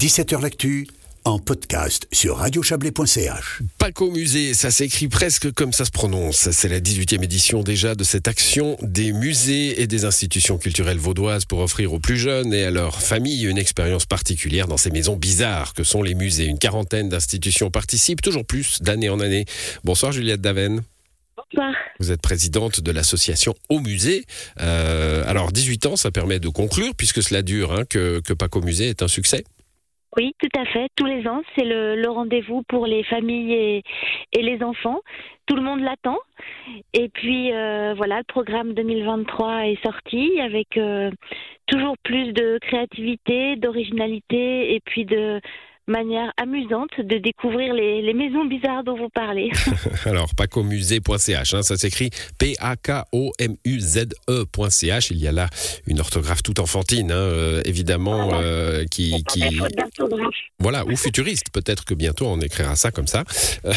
17h L'actu en podcast sur radiochablais.ch. Paco Musée, ça s'écrit presque comme ça se prononce. C'est la 18e édition déjà de cette action des musées et des institutions culturelles vaudoises pour offrir aux plus jeunes et à leurs familles une expérience particulière dans ces maisons bizarres que sont les musées. Une quarantaine d'institutions participent toujours plus d'année en année. Bonsoir Juliette Daven. Bonsoir. Vous êtes présidente de l'association Au Musée. Euh, alors 18 ans, ça permet de conclure, puisque cela dure, hein, que, que Paco Musée est un succès. Oui, tout à fait. Tous les ans, c'est le, le rendez-vous pour les familles et, et les enfants. Tout le monde l'attend. Et puis euh, voilà, le programme 2023 est sorti avec euh, toujours plus de créativité, d'originalité et puis de manière amusante de découvrir les, les maisons bizarres dont vous parlez. Alors, pacomusée.ch, hein, ça s'écrit P-A-K-O-M-U-Z-E.ch. Il y a là une orthographe toute enfantine, hein, euh, évidemment, euh, qui, qui... Voilà, ou futuriste. Peut-être que bientôt on écrira ça comme ça.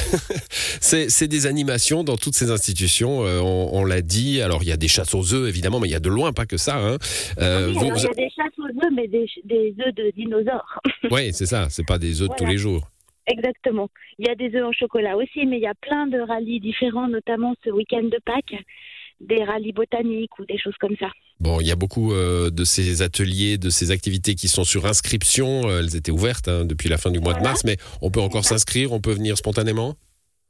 c'est des animations dans toutes ces institutions, euh, on, on l'a dit. Alors, il y a des chasses aux œufs, évidemment, mais il y a de loin pas que ça. Hein. Euh, Oui, vous- alors, il y a des chasses œufs, mais des, des œufs de dinosaures. Ouais, c'est ça, c'est pas des œufs de tous les jours. Exactement. Il y a des œufs en chocolat aussi, mais il y a plein de rallyes différents, notamment ce week-end de Pâques, des rallyes botaniques ou des choses comme ça. Bon, il y a beaucoup euh, de ces ateliers, de ces activités qui sont sur inscription. Euh, Elles étaient ouvertes hein, depuis la fin du mois de mars, mais on peut encore s'inscrire, on peut venir spontanément?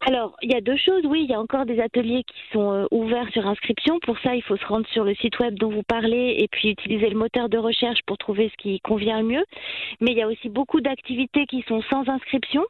Alors, il y a deux choses. Oui, il y a encore des ateliers qui sont euh, ouverts sur inscription. Pour ça, il faut se rendre sur le site web dont vous parlez et puis utiliser le moteur de recherche pour trouver ce qui convient le mieux. Mais il y a aussi beaucoup d'activités qui sont sans inscription,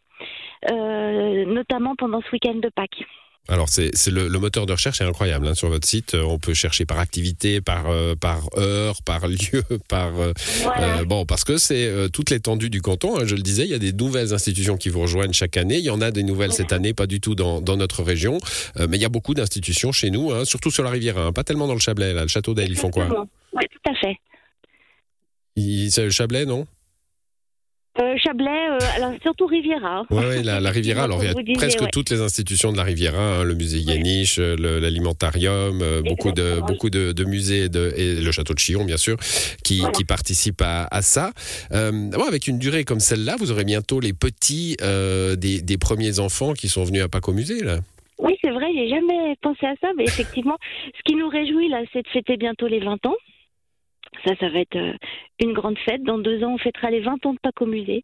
euh, notamment pendant ce week-end de Pâques. Alors, c'est le, le moteur de recherche est incroyable hein, sur votre site. Euh, On peut chercher par activité, par euh, par heure, par lieu, par euh, Voilà. euh, bon, parce que c'est toute l'étendue du canton. hein, je le disais, il y a des nouvelles institutions qui vous rejoignent chaque année. Il y en a des nouvelles cette année, pas du tout dans, dans notre région, mais il y a beaucoup d'institutions chez nous, hein, surtout sur la Riviera, hein, pas tellement dans le Chablais. Là, le Château d'Aile, ils font quoi? Oui, tout à fait. C'est le Chablais, non? Euh, Chablais, euh, alors surtout Riviera. Oui, la, la Riviera. Alors, il y a disiez, presque ouais. toutes les institutions de la Riviera, hein, le musée Yaniche, euh, l'alimentarium, euh, beaucoup de beaucoup de, de musées et, de- et le château de Chillon, bien sûr, qui, Voilà. qui participent à, à ça. Euh, bon, avec une durée comme celle-là, vous aurez bientôt les petits euh, des, des premiers enfants qui sont venus à Paco Musée, là. Oui, c'est vrai, j'ai jamais pensé à ça, mais effectivement, ce qui nous réjouit là, c'est de fêter bientôt les 20 ans. Ça, ça va être euh, une grande fête. Dans deux ans, on fêtera les 20 ans de Pâques au musée.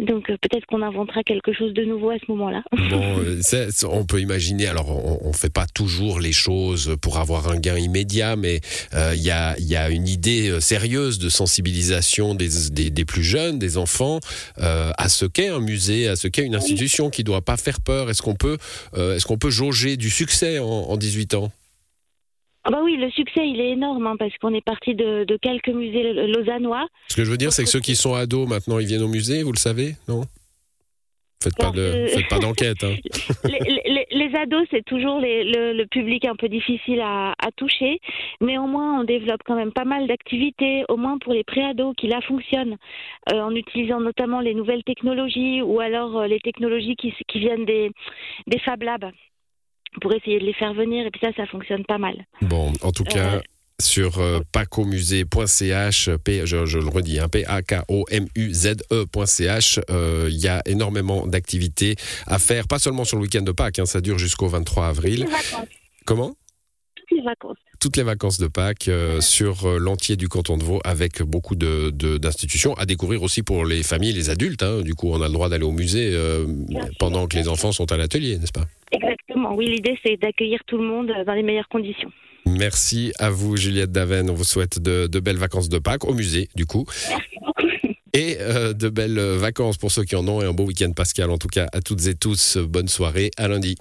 Donc euh, peut-être qu'on inventera quelque chose de nouveau à ce moment-là. Euh, on peut imaginer. Alors, on, on fait pas toujours les choses pour avoir un gain immédiat, mais il y, a, une idée sérieuse de sensibilisation des, plus jeunes, des enfants, à ce qu'est un musée, à ce qu'est une institution qui doit pas faire peur. Est-ce qu'on peut, est-ce peut jauger du succès en, en 18 ans? Ah bah oui, le succès, il est énorme, hein, parce qu'on est parti de, de quelques musées lausannois. Ce que je veux dire, c'est que ceux qui sont ados maintenant, ils viennent au musée, vous le savez, non? Faites pas de, faites pas d'enquête. Hein. les, les- les ados, c'est toujours les- le, le public un peu difficile à, à toucher. Néanmoins, on développe quand même pas mal d'activités, au moins pour les pré-ados, qui là fonctionnent, euh, en utilisant notamment les nouvelles technologies ou alors euh, les technologies qui, qui viennent des, des Fab Labs pour essayer de les faire venir. Et puis ça, ça fonctionne pas mal. Bon, en tout cas, Euh, sur euh, pacomusée.ch, P- je, je le redis, hein, P-A-K-O-M-U-Z-E.ch, euh, il y a énormément d'activités à faire, pas seulement sur le week-end de Pâques, hein, ça dure jusqu'au 23 avril. Les vacances. Comment? Toutes les vacances. toutes les vacances de Pâques euh, sur euh, l'entier du canton de Vaud avec beaucoup de- de- d'institutions à découvrir aussi pour les familles, les adultes. hein. Du coup, on a le droit d'aller au musée euh, pendant que les enfants sont à l'atelier, n'est-ce pas? Exactement. Oui, l'idée, c'est d'accueillir tout le monde euh, dans les meilleures conditions. Merci à vous, Juliette Daven. On vous souhaite de, de belles vacances de Pâques au musée, du coup. Merci beaucoup. Et euh, de belles vacances pour ceux qui en ont et un beau week-end pascal. En tout cas, à toutes et tous, bonne soirée. À lundi.